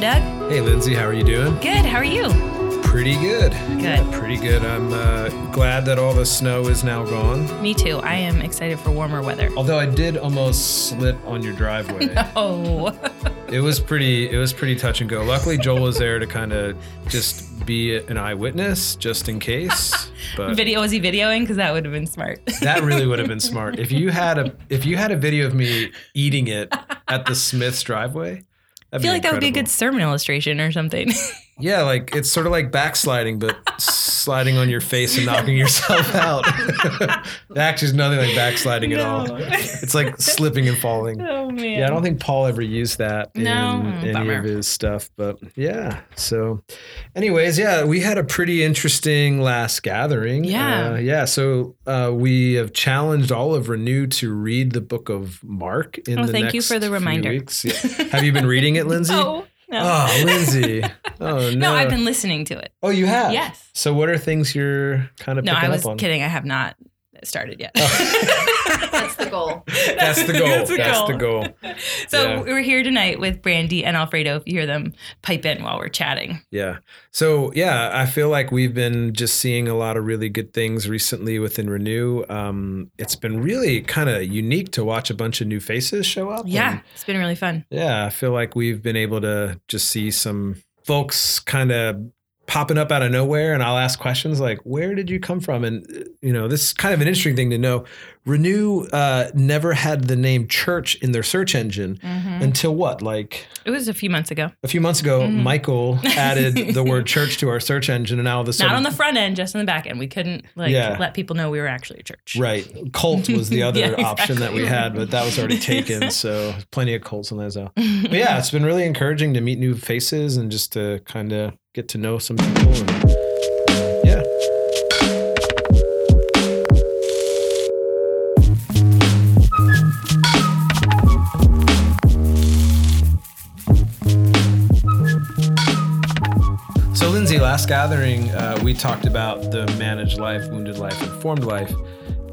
Doug. Hey, Lindsay, how are you doing? Good. How are you? Pretty good. Good. Yeah, pretty good. I'm uh, glad that all the snow is now gone. Me too. I am excited for warmer weather. Although I did almost slip on your driveway. Oh, It was pretty. It was pretty touch and go. Luckily, Joel was there to kind of just be an eyewitness, just in case. But video was he videoing? Because that would have been smart. that really would have been smart. If you had a if you had a video of me eating it at the Smiths driveway, I feel like that would be a good sermon illustration or something. Yeah, like it's sort of like backsliding, but sliding on your face and knocking yourself out. Actually, it's nothing like backsliding at all. It's like slipping and falling. oh man. Yeah, I don't think Paul ever used that No? in Mm, any bummer. of his stuff, but yeah. So, anyways, yeah, we had a pretty interesting last gathering. Yeah. uh, yeah. So uh, we have challenged all of Renew to read the book of Mark in Oh, the thank you for the reminder. weeks. Yeah. Have you been reading it, Lindsay? Oh no. Oh, Lindsay. Oh no. no, I've been listening to it. Oh, you have. Yes. So, what are things you're kind of No, picking I was up on? kidding. I have not started yet. That's the goal. That's the goal. That's That's, the the goal. goal. So Yeah. we're here tonight with Brandie and Alfredo. If you hear them pipe in while we're chatting. Yeah. So yeah, I feel like we've been just seeing a lot of really good things recently within Renew. Um, it's been really kind of unique to watch a bunch of new faces show up. Yeah, And, it's been really fun. yeah, I feel like we've been able to just see some folks kind of popping up out of nowhere and I'll ask questions like where did you come from and you know this is kind of an interesting thing to know renew uh, never had the name church in their search engine Mhm. until what like It was a few months ago. a few months ago Mhm. michael added the word church to our search engine and now the Not on the front end, just on the back end. We couldn't like Yeah. let people know we were actually a church. right cult was the other Yeah, option that we had but that was already taken so plenty of cults in that so but yeah it's been really encouraging to meet new faces and just to kind of get to know some people and yeah So, Lindsay, last gathering, uh, we talked about the managed life, wounded life, informed life,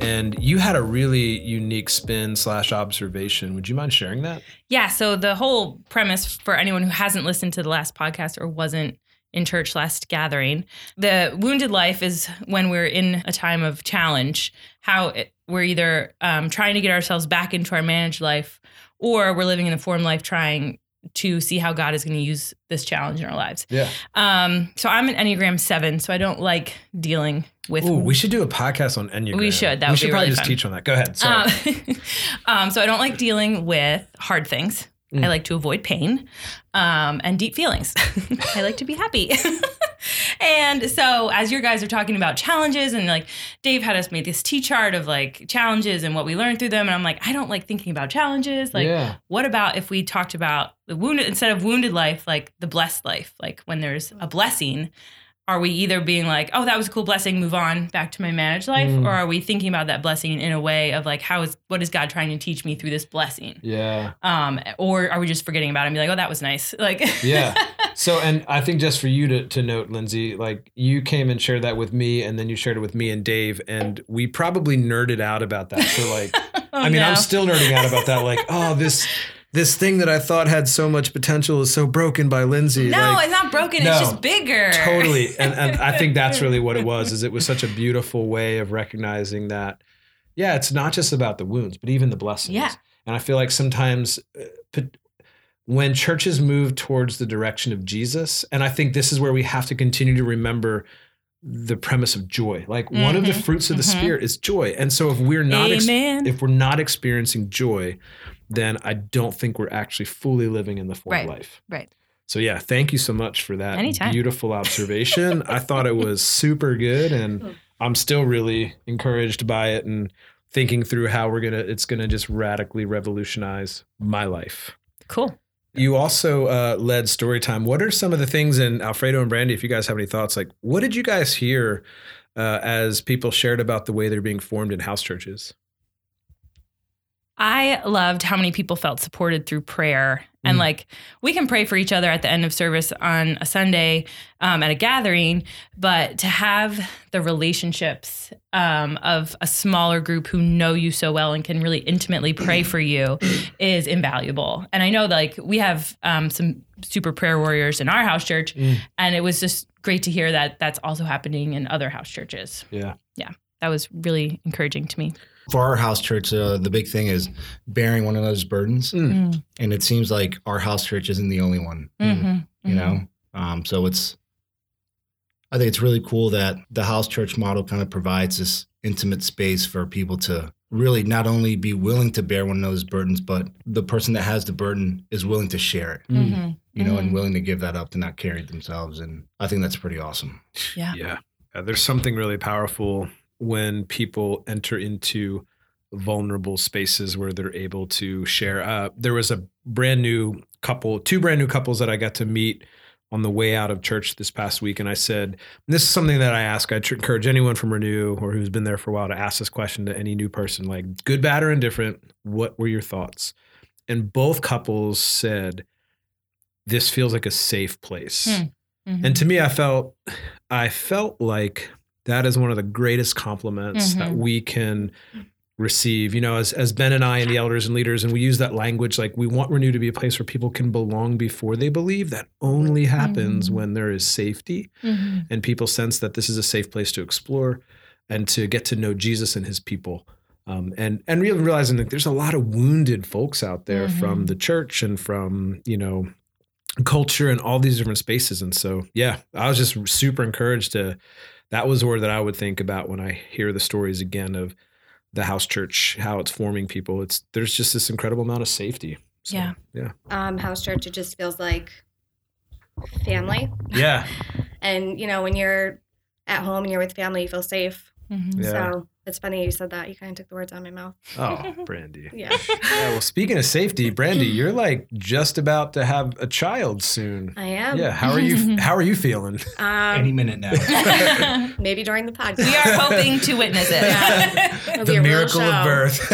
and you had a really unique spin slash observation. Would you mind sharing that? Yeah. So the whole premise for anyone who hasn't listened to the last podcast or wasn't in church last gathering, the wounded life is when we're in a time of challenge. How it, we're either um, trying to get ourselves back into our managed life, or we're living in a form life trying to see how God is going to use this challenge in our lives. Yeah. Um, so I'm an Enneagram seven, so I don't like dealing with. Ooh, we should do a podcast on Enneagram. We should. That we would should be probably really just fun. teach on that. Go ahead. Sorry. Um, um, so I don't like dealing with hard things. Mm. I like to avoid pain um, and deep feelings. I like to be happy. and so as your guys are talking about challenges and like Dave had us make this T chart of like challenges and what we learned through them. And I'm like, I don't like thinking about challenges. Like, yeah. what about if we talked about the wounded instead of wounded life, like the blessed life? Like when there's a blessing, are we either being like, oh, that was a cool blessing, move on back to my managed life? Mm. Or are we thinking about that blessing in a way of like, how is what is God trying to teach me through this blessing? Yeah. Um, or are we just forgetting about it and be like, oh, that was nice? Like Yeah. So, and I think just for you to, to note, Lindsay, like you came and shared that with me, and then you shared it with me and Dave, and we probably nerded out about that for like, Oh, I mean, I'm still nerding out about that. Like, oh, this this thing that I thought had so much potential is so broken by Lindsay. No, like, it's not broken, No. it's just bigger. totally and, and i think that's really what it was is it was such a beautiful way of recognizing that yeah it's not just about the wounds but even the blessings Yeah. and i feel like sometimes uh, when churches move towards the direction of jesus and i think this is where we have to continue to remember the premise of joy like one of the Mhm, fruits of the mhm. spirit is joy and so if we're not ex- if we're not experiencing joy then i don't think we're actually fully living in the full Right. life right. so yeah, thank you so much for that Anytime. beautiful observation. I thought it was super good and I'm still really encouraged by it and thinking through how we're going to it's going to just radically revolutionize my life. Cool. You also uh, led story time. What are some of the things in Alfredo and Brandie if you guys have any thoughts like what did you guys hear uh, as people shared about the way they're being formed in house churches? I loved how many people felt supported through prayer. And Mm. like, we can pray for each other at the end of service on a Sunday um, at a gathering, but to have the relationships um, of a smaller group who know you so well and can really intimately pray for you is invaluable. And I know, like, we have um, some super prayer warriors in our house church, Mm. and it was just great to hear that that's also happening in other house churches. Yeah. Yeah. That was really encouraging to me. For our house church, uh, the big thing is bearing one another's burdens, Mm. and it seems like our house church isn't the only one. Mhm. You know, um, so it's. I think it's really cool that the house church model kind of provides this intimate space for people to really not only be willing to bear one another's burdens, but the person that has the burden is willing to share it. Mm. Mhm. You know, and Mhm. willing to give that up to not carry it themselves, and I think that's pretty awesome. Yeah. Yeah. Uh, there's something really powerful when people enter into vulnerable spaces where they're able to share. Uh, there was a brand new couple, two brand new couples that I got to meet on the way out of church this past week. And I said, and this is something that I ask, I encourage anyone from Renew or who's been there for a while to ask this question to any new person like, good, bad, or indifferent, what were your thoughts? And both couples said, this feels like a safe place. Hmm. Mhm. And to me, I felt, I felt like that is one of the greatest compliments that Mhm. we can receive. You know, as as Ben and I and the elders and leaders, and we use that language like we want Renew to be a place where people can belong before they believe. That only happens Mhm. when there is safety Mhm. and people sense that this is a safe place to explore and to get to know Jesus and His people. Um, and and really realizing that there's a lot of wounded folks out there from Mhm. the church and from you know culture and all these different spaces. And so yeah, I was just super encouraged to. That was a word that I would think about when I hear the stories again of the house church, how it's forming people. It's there's just this incredible amount of safety. So, Yeah. yeah, Um, house church, it just feels like family. yeah, And, you know, when you're at home and you're with family, you feel safe. Mhm. Yeah. So it's funny you said that. You kind of took the words out of my mouth. Oh, Brandie. Yeah. Yeah, well, speaking of safety, Brandie, you're like just about to have a child soon. I am. Yeah, how are you? How are you feeling? Any Um, minute now. maybe during the podcast. we are hoping to witness it. It'll be a real show. birth.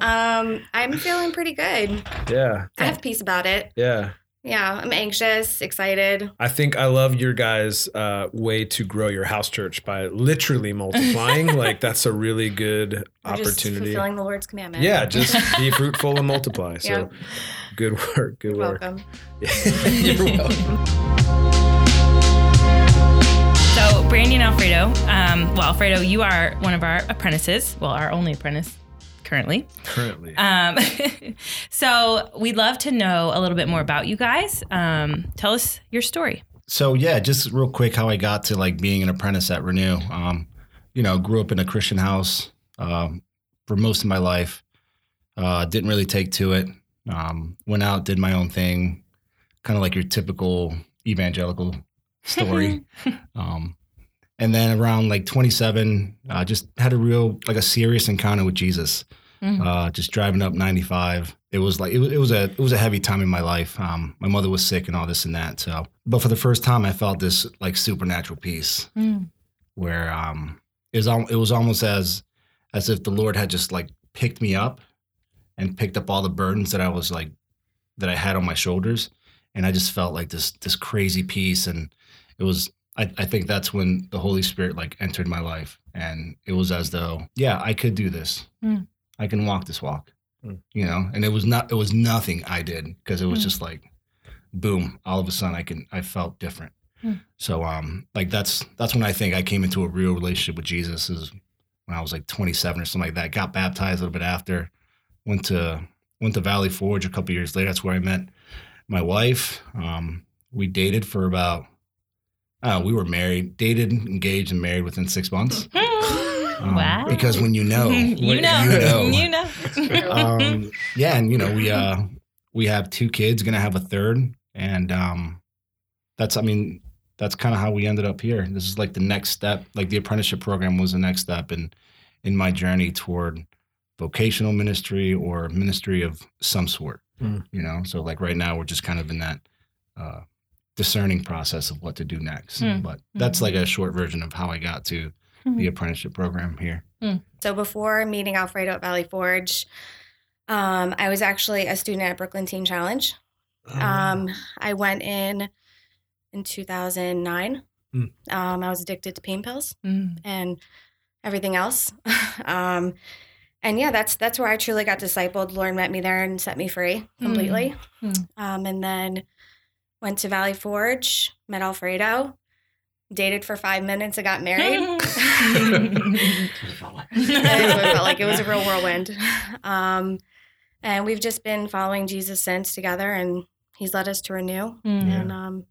Um, I'm feeling pretty good. yeah, I have peace about it. yeah. Yeah, I'm anxious, excited. I think I love your guys' uh, way to grow your house church by literally multiplying. like that's a really good We're just opportunity. fulfilling the Lord's commandment. Yeah, just be fruitful and multiply. So Yeah. good work. Good You're work. welcome. You're welcome. So, Brandie and Alfredo, um, well, Alfredo, you are one of our apprentices. Well, our only apprentice currently. Currently. Um, so, we'd love to know a little bit more about you guys. Um, tell us your story. So yeah, just real quick, how I got to like being an apprentice at Renew. Um, you know, grew up in a Christian house um, for most of my life. Uh, didn't really take to it. Um, went out, did my own thing, kind of like your typical evangelical story. um, and then around like 27, uh, just had a real like a serious encounter with Jesus. Mhm. Uh, just driving up 95. It was like it was, it was a it was a heavy time in my life. Um, my mother was sick and all this and that. So, but for the first time, I felt this like supernatural peace Mm. where um, it was al- it was almost as as if the Lord had just like picked me up and picked up all the burdens that I was like that I had on my shoulders, and I just felt like this this crazy peace, and it was I, I think that's when the Holy Spirit like entered my life, and it was as though yeah I could do this, Mm. I can walk this walk, Mm. you know, and it was not it was nothing I did because it was Mm. just like boom all of a sudden I can I felt different. Mm. So um like that's that's when I think I came into a real relationship with Jesus is when I was like 27 or something like that. Got baptized a little bit after. Went to went to Valley Forge a couple years later. That's where I met my wife. Um, we dated for about uh, we were married, dated, engaged, and married within six months. Um, wow. Because when you know, you know, you know, you know. um, yeah, and you know we uh we have two kids, gonna have a third, and um, that's I mean that's kind of how we ended up here. This is like the next step. Like the apprenticeship program was the next step in in my journey toward vocational ministry or ministry of some sort. Mm. You know, so like right now we're just kind of in that uh, discerning process of what to do next. Mm. But that's like a short version of how I got to the apprenticeship program here. So before meeting Alfredo at Valley Forge, Um, I was actually a student at Brooklyn Teen Challenge. Um, I went in in 2009. Hmm. Um, I was addicted to pain pills Mm. and everything else. um, and yeah, that's that's where I truly got discipled. Lauren met me there and set me free completely. Hmm. Um, and then went to Valley Forge, met Alfredo, dated for five minutes, and got married. That's what it felt like. It was a real whirlwind. Um, and we've just been following Jesus since together, and He's led us to renew. Mm. And um,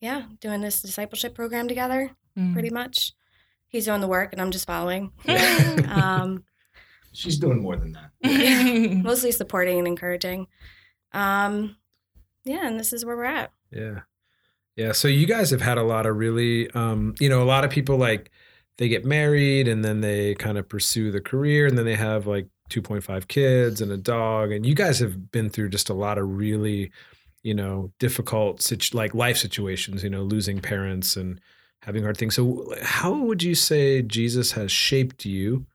yeah, doing this discipleship program together, Mm. pretty much. He's doing the work, and I'm just following. Um, She's doing more than that. mostly supporting and encouraging. Um, yeah, and this is where we're at. Yeah. Yeah. So you guys have had a lot of really, um, you know, a lot of people like they get married and then they kind of pursue the career and then they have like 2.5 kids and a dog. And you guys have been through just a lot of really, you know, difficult, situ- like life situations, you know, losing parents and having hard things. So, how would you say Jesus has shaped you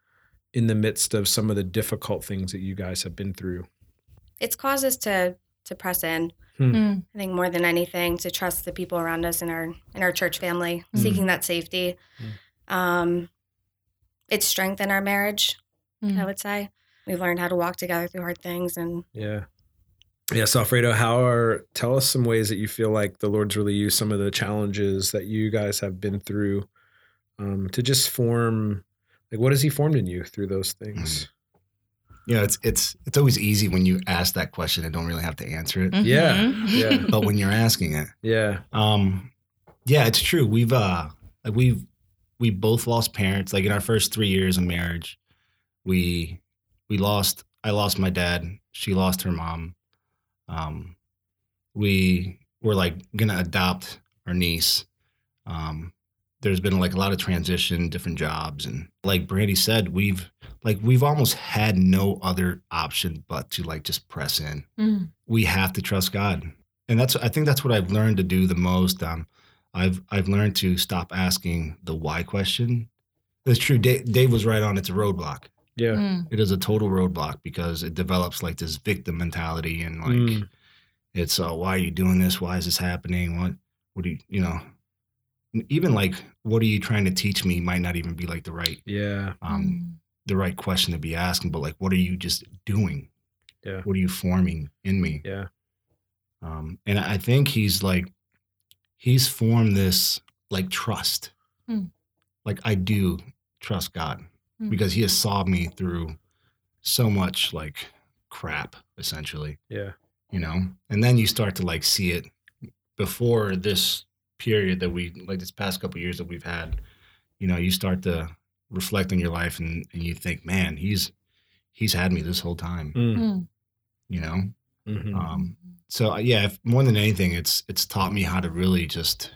in the midst of some of the difficult things that you guys have been through? It's caused us to to press in. Mm. I think more than anything, to trust the people around us in our in our church family, Mm. seeking that safety. Um, it's strengthened our marriage. I would say we've learned how to walk together through hard things, and Yeah. Yes, Alfredo, how are tell us some ways that you feel like the Lord's really used some of the challenges that you guys have been through um, to just form like what has he formed in you through those things? You know, it's it's it's always easy when you ask that question and don't really have to answer it. Yeah, Mhm. yeah. But when you're asking it, Yeah. um, yeah, it's true. We've uh, like we've we both lost parents. Like in our first three years of marriage, we we lost. I lost my dad. She lost her mom. Um, we were like gonna adopt our niece. Um, there's been like a lot of transition, different jobs, and like Brandie said, we've like we've almost had no other option but to like just press in Mm. we have to trust God. And that's I think that's what I've learned to do the most. Um, I've I've learned to stop asking the why question. That's true. Dave, Dave was right on. It's a roadblock. Yeah. Mm. It is a total roadblock because it develops like this victim mentality and like Mm. it's uh, why are you doing this? Why is this happening? What what do you you know? Even like what are you trying to teach me might not even be like the right Yeah. um the right question to be asking, but like what are you just doing? Yeah. What are you forming in me? Yeah. Um, and I think he's like, he's formed this like trust. Hmm. Like I do trust God Hmm. because he has saw me through so much like crap, essentially, Yeah. you know? And then you start to like see it before this period that we, like this past couple years that we've had, you know, you start to reflect on your life and, and you think, man, he's, he's had me this whole time, Mm. Mm. you know? Mhm. Um, so uh, yeah, if, more than anything, it's it's taught me how to really just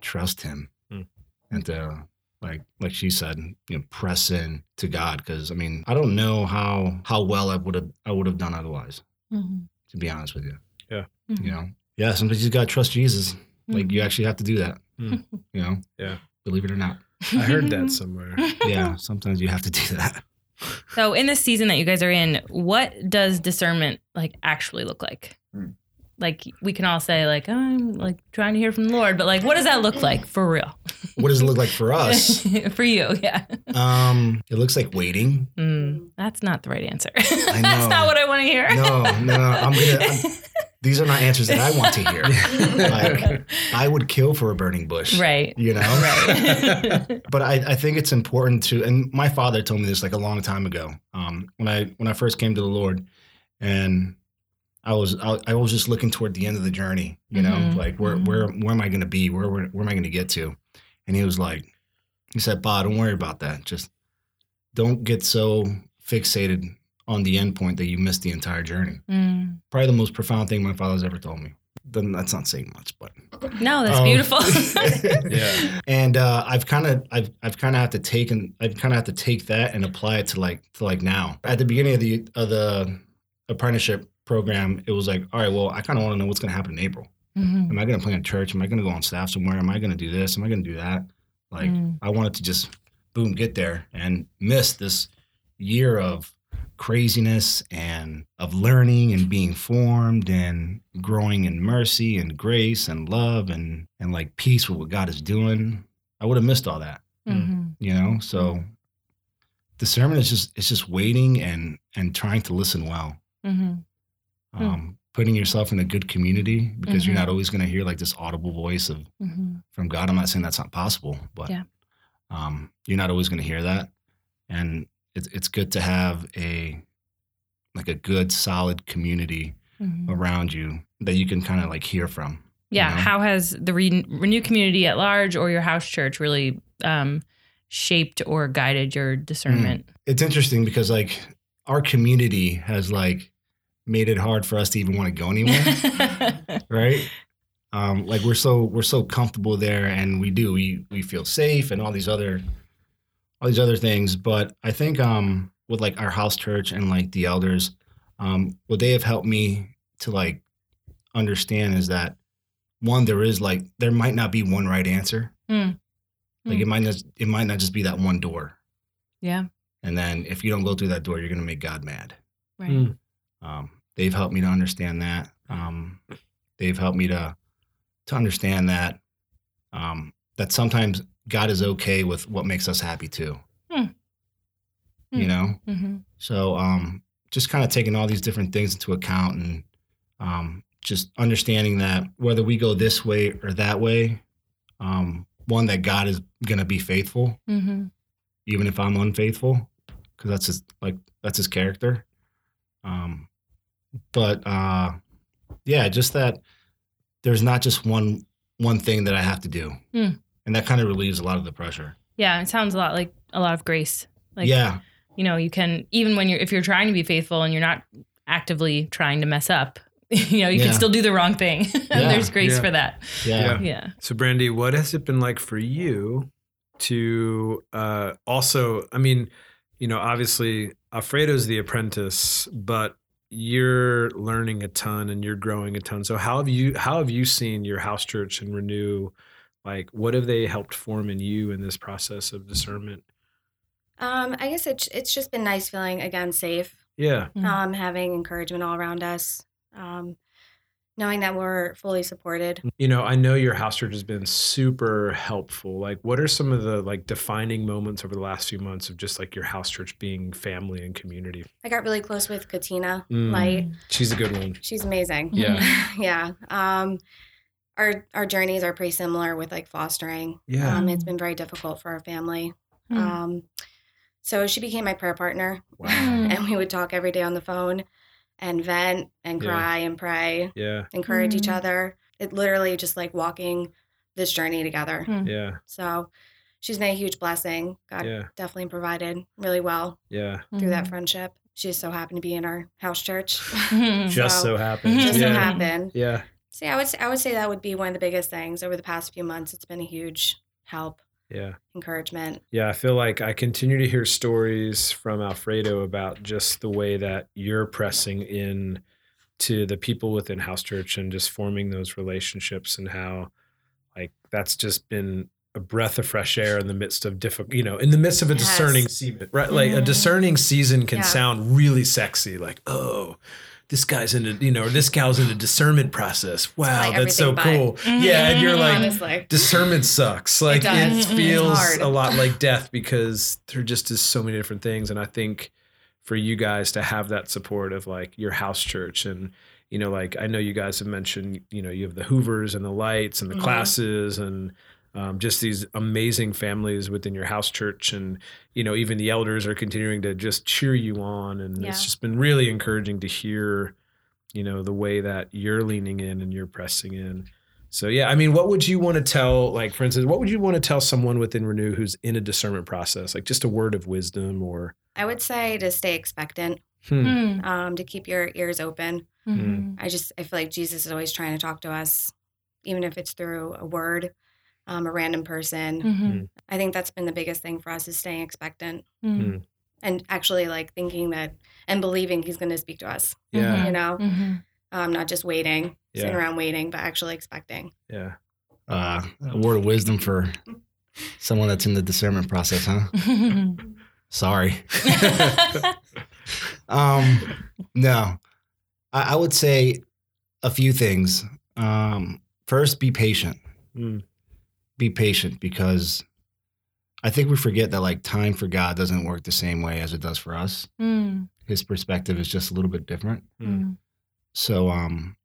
trust Him, Hmm. and to like like she said, you know, press in to God. Because I mean, I don't know how how well I would have I would have done otherwise. Mhm. To be honest with you, Mhm. you know, yeah, sometimes you just gotta trust Jesus. Like you actually have to do that. Hmm. You know, Yeah. believe it or not. I heard that somewhere. Yeah, sometimes you have to do that. So in this season that you guys are in, what does discernment like actually look like? Hmm. Like we can all say like I'm like trying to hear from the Lord, but like what does that look like for real? What does it look like for us? for you, yeah. Um, it looks like waiting. Mm, that's not the right answer. know. that's not what I want to hear. No, no, no. I'm gonna. I'm, these are not answers that I want to hear. Like, I would kill for a burning bush. right. You know. Right. But I, I think it's important to, and my father told me this like a long time ago. Um, when I when I first came to the Lord, and I was I, I was just looking toward the end of the journey. You know, Mhm. like where where where am I going to be? Where, where where am I going to get to? And he was like, he said, "Bob, don't worry about that. Just don't get so fixated on the end point that you missed the entire journey." Mm. Probably the most profound thing my father's ever told me. Then that's not saying much, but No, that's um, beautiful. Yeah. And uh, I've kind of I've I've kind of have to take and I've kind of have to take that and apply it to like to like now. At the beginning of the of the apprenticeship program, it was like, all right, well, I kind of want to know what's going to happen in April. Mhm. Am I going to plant a church? Am I going to go on staff somewhere? Am I going to do this? Am I going to do that? Like Mm. I wanted to just boom get there and miss this year of craziness and of learning and being formed and growing in mercy and grace and love and and like peace with what God is doing, I would have missed all that. Mhm. You know? So discernment is just it's just waiting and and trying to listen well. Mhm. Hmm. Um, putting yourself in a good community because you're Mhm. not always going to hear like this audible voice of Mhm. from God. I'm not saying that's not possible, but Yeah. um, you're not always going to hear that, and it's it's good to have a like a good solid community Mhm. around you that you can kind of like hear from. Yeah. you know? How has the Re- Renew community at large or your house church really um, shaped or guided your discernment? It's interesting because like our community has like made it hard for us to even want to go anywhere. right? Um, like we're so we're so comfortable there, and we do we we feel safe and all these other all these other things. But I think um, with like our house church and like the elders, um, what they have helped me to like understand is that one there is like there might not be one right answer. Hmm. Like Hmm. it might not it might not just be that one door, yeah. and then if you don't go through that door, you're gonna make God mad. Right. Mm. Um, they've helped me to understand that. Um, they've helped me to to understand that um, that sometimes God is okay with what makes us happy too. Hmm. You Hmm. know, hmm so um, just kind of taking all these different things into account and um, just understanding that whether we go this way or that way, um, one that God is gonna be faithful, hmm even if I'm unfaithful, because that's his like that's his character. Um, but uh, yeah, just that there's not just one one thing that I have to do, Hmm. And that kind of relieves a lot of the pressure. Yeah. It sounds a lot like a lot of grace. Like, yeah, you know, you can, even when you're, if you're trying to be faithful and you're not actively trying to mess up, you know, you Yeah. can still do the wrong thing. and there's grace Yeah. for that. yeah, Yeah. Yeah. So, Brandie, what has it been like for you to uh, also? I mean, you know, obviously, Alfredo's the apprentice, but you're learning a ton and you're growing a ton. So, how have you how have you seen your house church and renew? Like, what have they helped form in you in this process of discernment? Um, I guess it's it's just been nice feeling again safe, Yeah, Mhm. um, having encouragement all around us, um, knowing that we're fully supported. you know, I know your house church has been super helpful. Like, what are some of the like defining moments over the last few months of just like your house church being family and community? I got really close with Katina Mm. Light. She's a good one. She's amazing. Yeah. yeah. Um, our our journeys are pretty similar with like fostering. Yeah. Um, it's been very difficult for our family. Hmm. Um, so she became my prayer partner, Wow. and we would talk every day on the phone, and vent and Yeah. cry and pray, Yeah. encourage each Mm. other. It literally just like walking this journey together. Hmm. Yeah. So she's been a huge blessing. God Yeah. definitely provided really well Yeah. through that Mhm. friendship. She just so happened to be in our house church. Just so So- happened. just yeah. so happened. Yeah. So yeah, I would say, I would say that would be one of the biggest things over the past few months. It's been a huge help, Yeah. encouragement. Yeah. I feel like I continue to hear stories from Alfredo about just the way that you're pressing in to the people within house church and just forming those relationships and how like that's just been a breath of fresh air in the midst of difficult, you know, in the midst of a Yes. discerning season, right? Like a Mhm. discerning season can Yeah. sound really sexy, like, oh, this guy's in a, you know, or this gal's in a discernment process. Wow, that's so cool. but. Yeah. And you're like, Honestly, discernment sucks. Like it. It's feels a lot like death because there just is so many different things. And I think for you guys to have that support of like your house church and you know, like I know you guys have mentioned, you know, you have the Hoovers and the lights and the Mhm. classes and um, just these amazing families within your house church. And you know even the elders are continuing to just cheer you on. And it's just been really encouraging to hear you know the way that you're leaning in and you're pressing in. So yeah i mean what would you want to tell like for instance what would you want to tell someone within renew who's in a discernment process? Like just a word of wisdom or I would say to stay expectant, hmm, Mhm. um, to keep your ears open. Mhm. I just I feel like Jesus is always trying to talk to us, even if it's through a word, um, a random person. Mhm. I think that's been the biggest thing for us is staying expectant Mhm. and actually like thinking that and believing He's going to speak to us. yeah You know, Mhm. um, not just waiting, sitting around waiting, but actually expecting. yeah Uh, a word of wisdom for someone that's in the discernment process, huh? Sorry. um, no, I, I would say a few things. Um, first, be patient. Mm. Be patient because I think we forget that like time for God doesn't work the same way as it does for us. Mm, His perspective is just a little bit different. mm, So, um,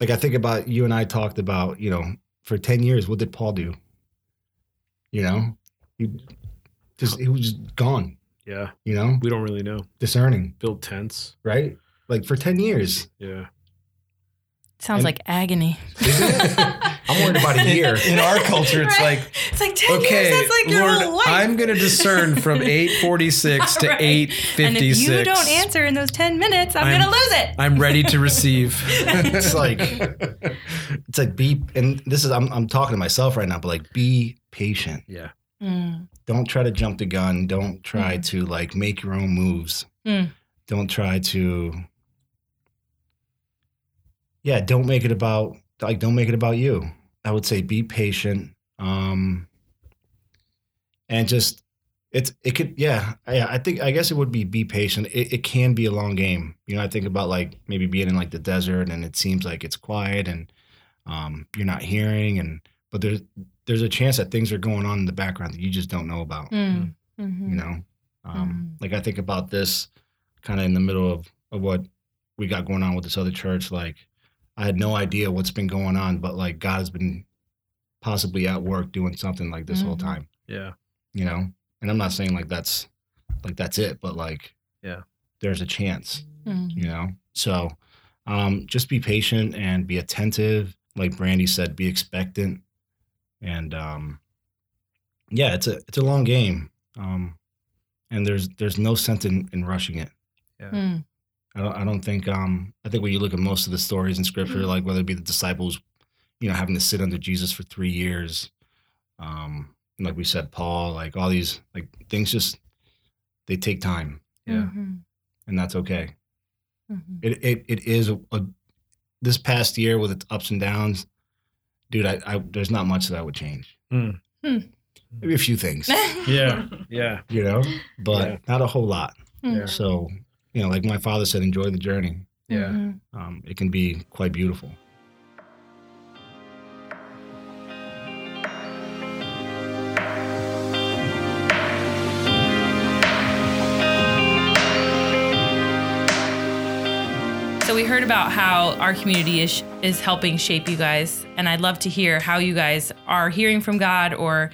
like I think about you and I talked about, you know, for 10 years, what did Paul do? You know, he just, he was just gone, Yeah. you know, We don't really know. discerning, Build tents. right? Like for 10 years. Yeah. Sounds And- like agony. I'm worried about a year. In our culture, it's Right. like, It's like 10 okay, years. That's like your Lord, whole life. I'm going to discern from 846 to Right. 856. and if you don't answer in those 10 minutes, I'm, I'm- going to lose it. I'm ready to receive. It's like, it's like be, and this is, I'm, I'm talking to myself right now, but like be patient. yeah. Mm, Don't try to jump the gun. Don't try Mhm. to like make your own moves. Mm. Don't try to, yeah, don't make it about, like, don't make it about you. I would say be patient. Um, and just, it's, it could, yeah, yeah, I think, I guess it would be be patient. It, it can be a long game. You know, I think about like maybe being in like the desert and it seems like it's quiet and um, you're not hearing and, but there's, there's a chance that things are going on in the background that you just don't know about mm, mhm. you know um Mhm. like i think about this kind of in the middle of of what we got going on with this other church like i had no idea what's been going on but like god has been possibly at work doing something like this whole Mhm. time. Yeah. you know? And i'm not saying like that's like that's it but like Yeah. there's a chance Mm, you know? So um just be patient and be attentive. Like brandie said be expectant. And um yeah it's a it's a long game. Um and there's there's no sense in, in rushing it. Mm, i don't i don't think um i think when you look at most of the stories in scripture like whether it be the disciples you know having to sit under jesus for three years um like we said paul like all these like things just they take time Yeah. mhm, and that's okay mhm. it it, it is a, a this past year with its ups and downs dude I, I there's not much that i would change Hmm. Hmm. maybe a few things Yeah. Yeah. you know but Yeah. not a whole lot Yeah. so you know like my father said enjoy the journey Yeah. Mhm. um, it can be quite beautiful So we heard about how our community is is helping shape you guys, and I'd love to hear how you guys are hearing from God or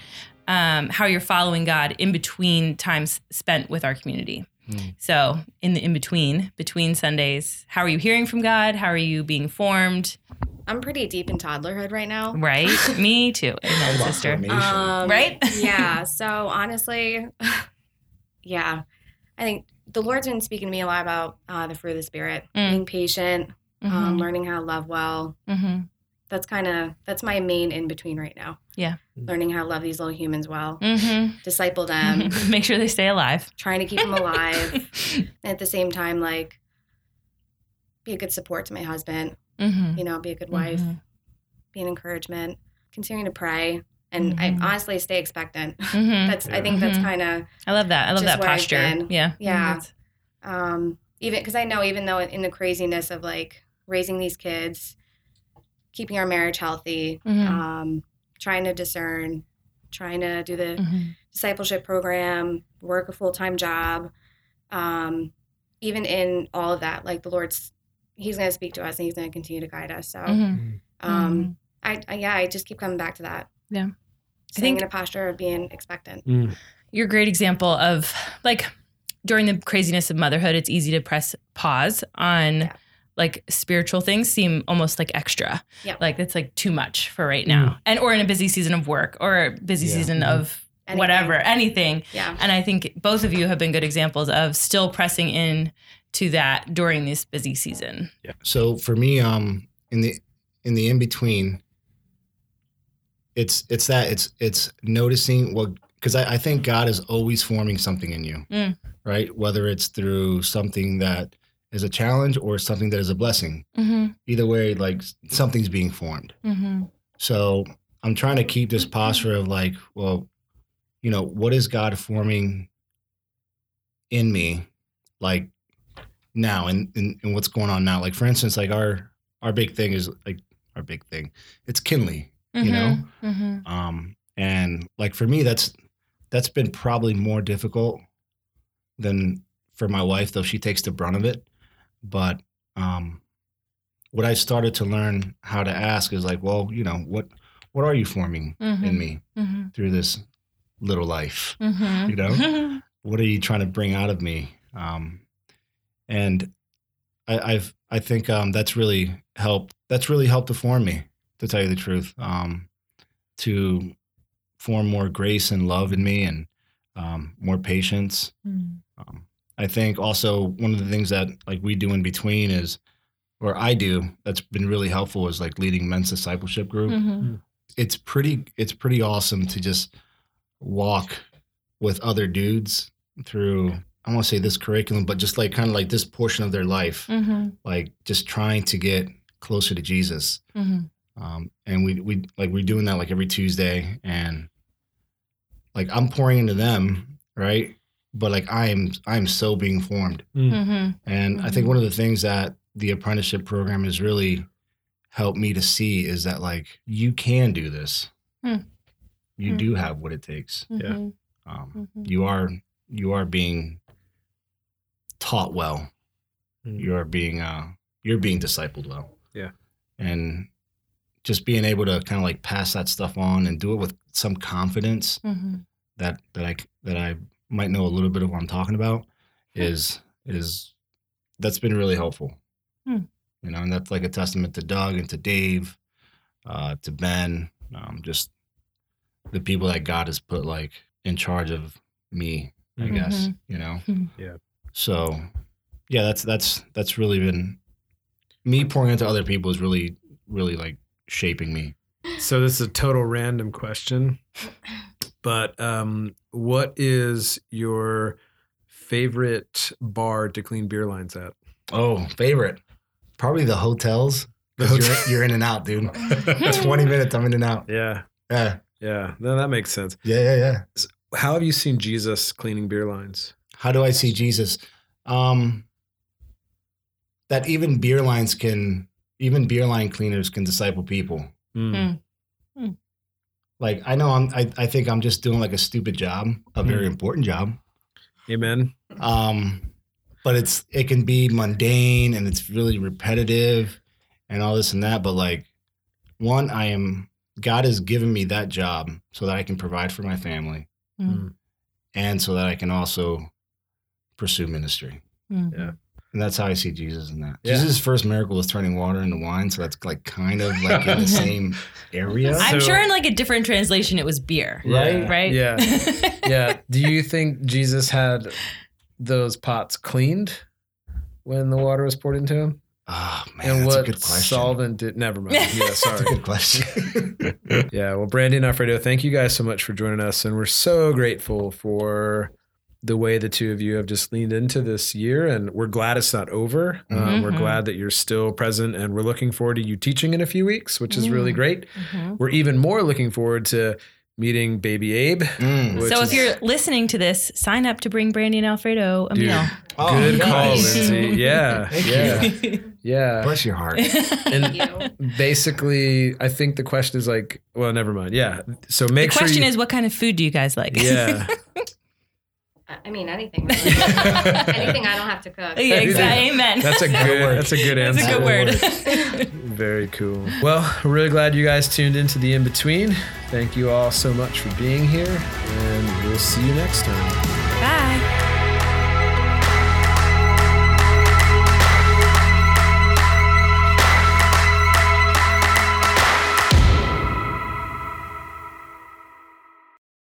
um, how you're following God in between times spent with our community. Hmm. So in the in between, between Sundays, how are you hearing from God? How are you being formed? I'm pretty deep in toddlerhood right now. Right, me too, Amen, About sister. formation. Um, Right? yeah. So honestly, yeah, I think the Lord's been speaking to me a lot about uh, the fruit of the Spirit, Mm. being patient, um, Mhm, learning how to love well. mhm, That's kind of that's my main in between right now. Yeah. learning how to love these little humans well, mm-hmm. disciple them, Make sure they stay alive. trying to keep them alive, and at the same time, like be a good support to my husband. Mhm, You know, be a good wife, mhm, be an encouragement, continuing to pray, and. I honestly stay expectant. mhm. That's I think that's kind of I love that. I love that posture. Yeah. Yeah. Um, even because I know even though in the craziness of like raising these kids, keeping our marriage healthy, Mhm. um, trying to discern, trying to do the mhm, discipleship program, work a full time job, um, even in all of that, like the Lord's, He's going to speak to us and He's going to continue to guide us. So, mhm, um, mhm. I, I yeah, I just keep coming back to that. Yeah. I think- in a posture of being expectant. Mm. You're a great example of like during the craziness of motherhood, it's easy to press pause on Yeah. Like spiritual things seem almost like extra. Yeah. Like it's like too much for right now. And or in a busy season of work or a busy Yeah. season Mhm. of Anything. whatever, anything. Yeah. And I think both of you have been good examples of still pressing in to that during this busy season. Yeah. So for me, um, in the in the in between, it's it's that it's it's noticing what because I, I think God is always forming something in you, Mm. right? Whether it's through something that is a challenge or something that is a blessing. Mm-hmm. Either way, like something's being formed. Mm-hmm. So I'm trying to keep this posture of like, well, you know, what is God forming in me, like now and, and and what's going on now. Like for instance, like our our big thing is like our big thing. It's Kinley, you know. Mhm. Um, and like for me, that's that's been probably more difficult than for my wife, though she takes the brunt of it. But um, what I started to learn how to ask is like, well, you know, what what are you forming Mhm. in me Mhm. through this little life? Mhm. You know? What are you trying to bring out of me? Um, and I, I've I think um, that's really helped. That's really helped to form me, to tell you the truth. Um, to form more grace and love in me, and um, more patience. Mhm. I think also one of the things that like we do in between is, or I do, that's been really helpful is like leading men's discipleship group. Mhm. It's pretty, it's pretty awesome to just walk with other dudes through. I don't want to say this curriculum, but just like kind of like this portion of their life, Mhm. like just trying to get closer to Jesus. Mhm. Um, and we we like we're doing that like every Tuesday, and like I'm pouring into them, right? But like I am I'm so being formed, Mhm. and I think one of the things that the apprenticeship program has really helped me to see is that like you can do this. Hmm. You Hmm. do have what it takes. Yeah. Mhm. Um, Mhm. you are you are being taught well. Mm. You are being uh you're being discipled well. Yeah. And just being able to kind of like pass that stuff on and do it with some confidence Mhm. that that I that I might know a little bit of what I'm talking about is is that's been really helpful. Hmm. You know, and that's like a testament to Doug and to Dave, uh, to Ben, um, just the people that God has put like in charge of me, I Mhm. guess. Mhm. You know? Mhm. Yeah. So yeah, that's that's that's really been me pouring into other people is really, really like shaping me. So this is a total random question, but um, what is your favorite bar to clean beer lines at? Oh, favorite. Probably the hotels. 'Cause Hotel- You're, you're in and out, dude. 20 minutes, I'm in and out. Yeah, Yeah. yeah. No, that makes sense. Yeah, yeah, yeah. How have you seen Jesus cleaning beer lines? How do I see Jesus? Um, that even beer lines can, even beer line cleaners can disciple people. Mm. Like I know I'm, I, I think I'm just doing like a stupid job, a very Hmm. important job. Amen. Um, but it's it can be mundane and it's really repetitive and all this and that. But like, one, I am God has given me that job so that I can provide for my family Mhm. and so that I can also pursue ministry. Mhm. Yeah. And that's how I see Jesus in that. Yeah. Jesus' first miracle was turning water into wine, so that's like kind of like in the same area. I'm So- sure in like a different translation it was beer. Right? Right? Yeah. Yeah. Do you think Jesus had those pots cleaned when the water was poured into him? Oh man, and that's what a good question. solvent did? Never mind. Yeah, That's a sorry. good question. Yeah, well, Brandie and Alfredo, thank you guys so much for joining us. And we're so grateful for the way the two of you have just leaned into this year. And we're glad it's not over. Um, we're glad that you're still present. And we're looking forward to you teaching in a few weeks, which is really Mm. great. Mhm. We're even more looking forward to meeting baby Abe. Mm. So if is- you're listening to this, sign up to bring Brandie and Alfredo a Dude. meal. Oh, Good call. Lindsay. Yeah. Thank yeah. Yeah. Bless your heart. And you. basically, I think the question is like, well, never mind. Yeah. So the make sure The question you, is, what kind of food do you guys like? yeah. I I mean, anything. really. anything I don't have to cook. yeah, exactly. Amen. That's a good. work. That's a good answer. That's answer. a good word. Very cool. Well, we're really glad you guys tuned into the in between. Thank you all so much for being here, and we'll see you next time. Bye.